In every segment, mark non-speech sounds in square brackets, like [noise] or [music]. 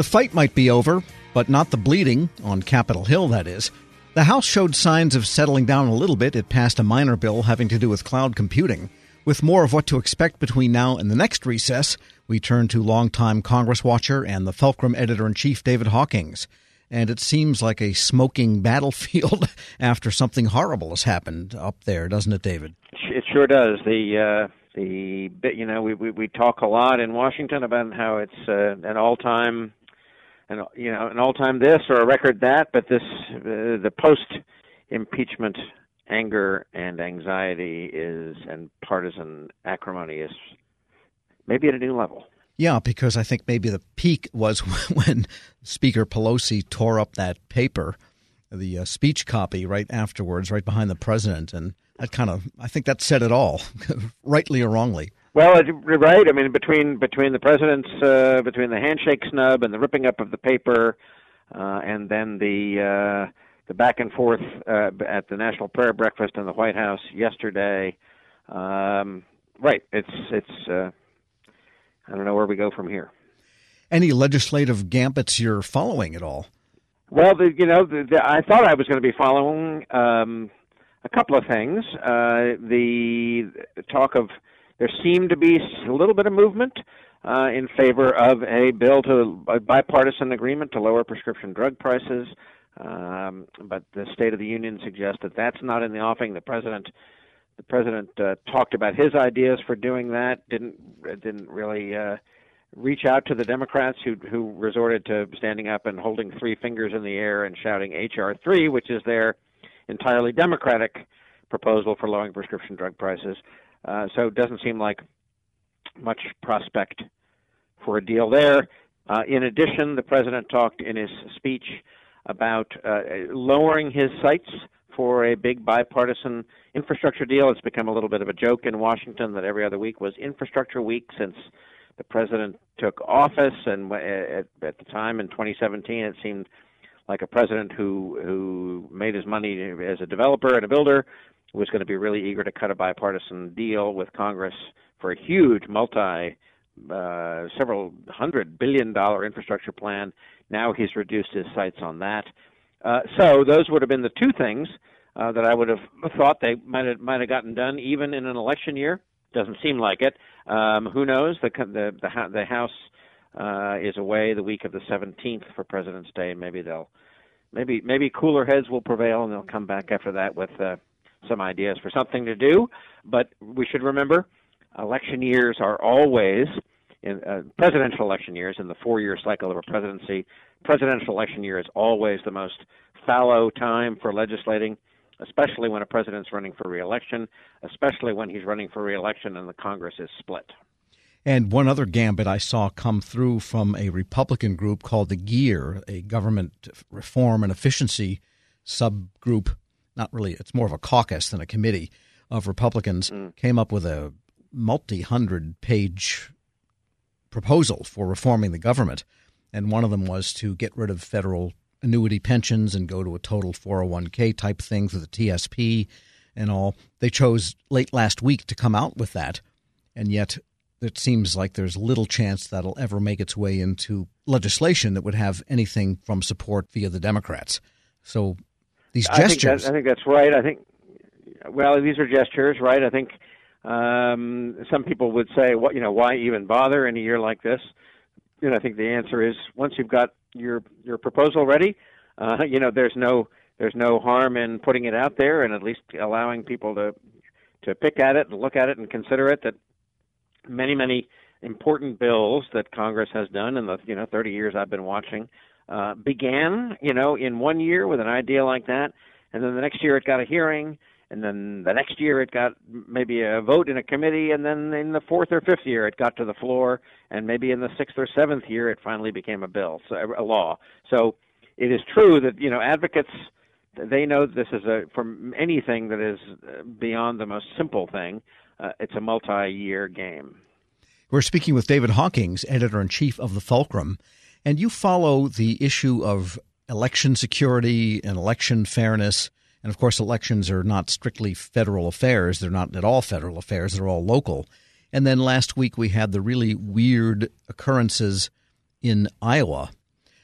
The fight might be over, but not the bleeding, on Capitol Hill, that is. The House showed signs of settling down a little bit. It passed a minor bill having to do with cloud computing. With more of what to expect between now and the next recess, we turn to longtime Congress watcher and the Fulcrum editor in chief, David Hawkings. And it seems like a smoking [laughs] battlefield after something horrible has happened up there, doesn't it, David? It sure does. The uh, the you know we, we we talk a lot in Washington about how it's uh, an all time an you know an all time this or a record that, but this uh, the post impeachment anger and anxiety is and partisan acrimony is maybe at a new level. Yeah, because I think maybe the peak was [laughs] when Speaker Pelosi tore up that paper, the uh, speech copy, right afterwards, right behind the president, and that kind of I think that said it all, [laughs] rightly or wrongly. Well, right. I mean, between between the president's uh, between the handshake snub and the ripping up of the paper, uh, and then the uh, the back and forth uh, at the National Prayer Breakfast in the White House yesterday. Um, right. It's it's. Uh, I don't know where we go from here. Any legislative gambits you're following at all? Well, the, you know, the, the, I thought I was going to be following um, a couple of things. Uh, the talk of there seemed to be a little bit of movement uh, in favor of a bill to a bipartisan agreement to lower prescription drug prices. Um, but the State of the Union suggests that that's not in the offing. The president, the president uh, talked about his ideas for doing that. Didn't didn't really uh, reach out to the Democrats who who resorted to standing up and holding three fingers in the air and shouting HR three, which is their entirely Democratic proposal for lowering prescription drug prices. Uh, so it doesn't seem like much prospect for a deal there. Uh, in addition, the president talked in his speech about uh, lowering his sights for a big bipartisan infrastructure deal. It's become a little bit of a joke in Washington that every other week was infrastructure week since the president took office, and at, at the time in 2017, it seemed like a president who who made his money as a developer and a builder was going to be really eager to cut a bipartisan deal with Congress for a huge multi uh, several hundred billion dollar infrastructure plan. Now he's reduced his sights on that. Uh, so those would have been the two things uh, that I would have thought they might have might have gotten done even in an election year. Doesn't seem like it. Um, who knows? The the the, the House uh, is away the week of the 17th for President's Day. Maybe they'll maybe maybe cooler heads will prevail and they'll come back after that with uh, some ideas for something to do. But we should remember, election years are always in uh, presidential election years in the four-year cycle of a presidency. Presidential election year is always the most fallow time for legislating, especially when a president's running for reelection, especially when he's running for reelection and the Congress is split. And one other gambit I saw come through from a Republican group called the GEAR, a government reform and efficiency subgroup not really, it's more of a caucus than a committee of Republicans, mm. came up with a multi hundred page proposal for reforming the government. And one of them was to get rid of federal annuity pensions and go to a total 401k type thing for the TSP and all. They chose late last week to come out with that. And yet it seems like there's little chance that'll ever make its way into legislation that would have anything from support via the Democrats. So these gestures. I think, that, I think that's right. I think, well, these are gestures, right? I think um, some people would say, "What you know? Why even bother in a year like this?" Know, I think the answer is once you've got your your proposal ready, uh, [laughs] you know, there's no there's no harm in putting it out there and at least allowing people to to pick at it and look at it and consider it. That many many important bills that Congress has done in the you know 30 years I've been watching uh, began, you know, in one year with an idea like that, and then the next year it got a hearing, and then the next year it got maybe a vote in a committee, and then in the fourth or fifth year it got to the floor, and maybe in the sixth or seventh year it finally became a bill, so a law. So it is true that you know advocates they know this is a from anything that is beyond the most simple thing. Uh, it's a multi-year game. We're speaking with David Hawkings, editor in chief of the Fulcrum. And you follow the issue of election security and election fairness. And of course, elections are not strictly federal affairs. They're not at all federal affairs, they're all local. And then last week we had the really weird occurrences in Iowa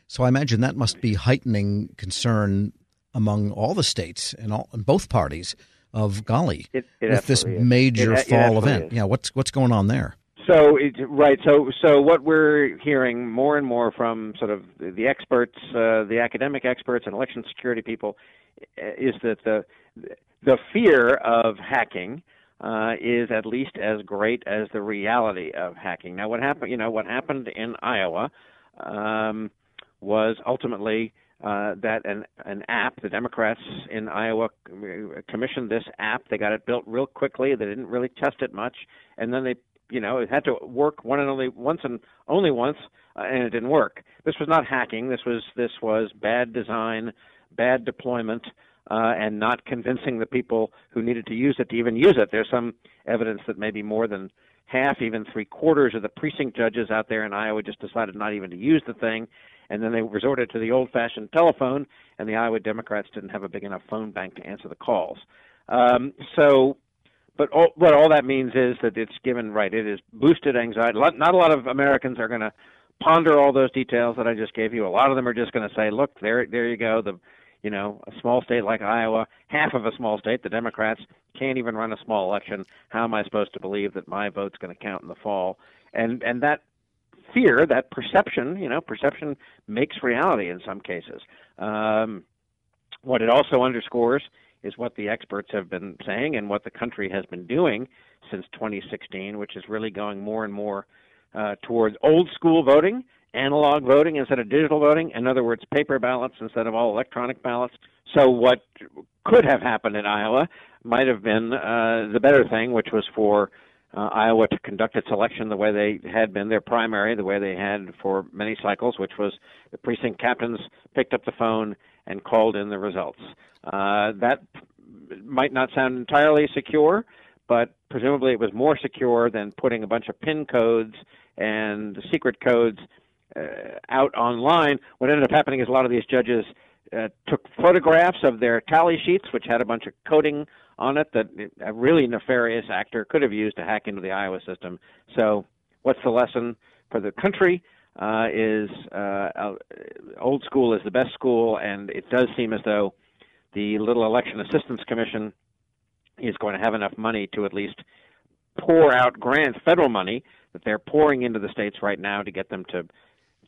So I imagine that must be heightening concern among all the states and all and both parties of golly it, it with this is. major it, fall event. Is. Yeah, what's what's going on there? So it, right, so so what we're hearing more and more from sort of the experts, uh, the academic experts, and election security people, uh, is that the the fear of hacking uh, is at least as great as the reality of hacking. Now, what happened? You know, what happened in Iowa um, was ultimately uh, that an an app, the Democrats in Iowa commissioned this app. They got it built real quickly. They didn't really test it much, and then they, you know, it had to work one and only once and only once, uh, and it didn't work. This was not hacking. This was this was bad design, bad deployment. Uh, and not convincing the people who needed to use it to even use it. There's some evidence that maybe more than half, even three quarters of the precinct judges out there in Iowa just decided not even to use the thing and then they resorted to the old-fashioned telephone, and the Iowa Democrats didn't have a big enough phone bank to answer the calls. Um, so, but all, what all that means is that it's given right. It is boosted anxiety. Not a lot of Americans are going to ponder all those details that I just gave you. A lot of them are just going to say, "Look, there, there you go." The you know, a small state like Iowa, half of a small state, the Democrats can't even run a small election. How am I supposed to believe that my vote's going to count in the fall? And and that fear, that perception, you know, perception makes reality in some cases. Um, what it also underscores is what the experts have been saying and what the country has been doing since 2016, which is really going more and more uh, towards old school voting, analog voting instead of digital voting. In other words, paper ballots instead of all electronic ballots. So, what could have happened in Iowa might have been uh, the better thing, which was for uh, Iowa to conduct its election the way they had been their primary, the way they had for many cycles, which was the precinct captains picked up the phone and called in the results. Uh, that might not sound entirely secure, but presumably it was more secure than putting a bunch of PIN codes and secret codes uh, out online. What ended up happening is a lot of these judges uh, took photographs of their tally sheets, which had a bunch of coding on it that a really nefarious actor could have used to hack into the Iowa system. So, what's the lesson for the country? Uh, is uh, old school is the best school, and it does seem as though the Little Election Assistance Commission is going to have enough money to at least pour out grants, federal money, that they're pouring into the states right now to get them to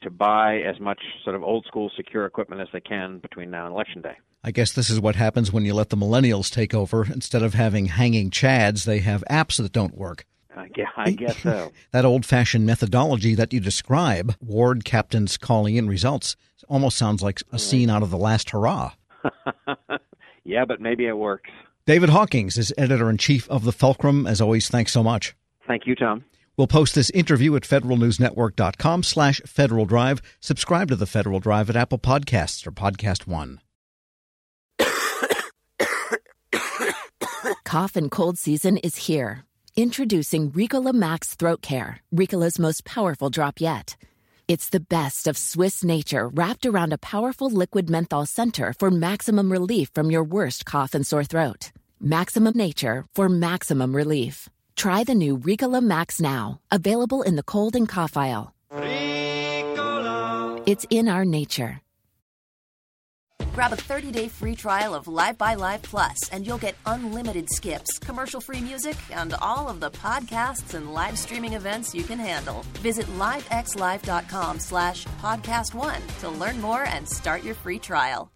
to buy as much sort of old school secure equipment as they can between now and election day. I guess this is what happens when you let the millennials take over. Instead of having hanging chads, they have apps that don't work. I guess, I guess so. [laughs] that old fashioned methodology that you describe, ward captains calling in results, almost sounds like a mm-hmm. scene out of The Last Hurrah. [laughs] yeah, but maybe it works. David Hawkings is editor in chief of the Fulcrum. As always, thanks so much. Thank you, Tom. We'll post this interview at federalnewsnetwork.com slash Federal Drive. Subscribe to the Federal Drive at Apple Podcasts or Podcast One. [coughs] Cough and cold season is here. Introducing Ricola Max Throat Care, Ricola's most powerful drop yet. It's the best of Swiss nature wrapped around a powerful liquid menthol center for maximum relief from your worst cough and sore throat. Maximum nature for maximum relief. Try the new Ricola Max now, available in the cold and cough aisle. Ricola. It's in our nature. Grab a 30-day free trial of LiveXLive Plus, and you'll get unlimited skips, commercial-free music, and all of the podcasts and live streaming events you can handle. Visit livexlive.com slash podcast one to learn more and start your free trial.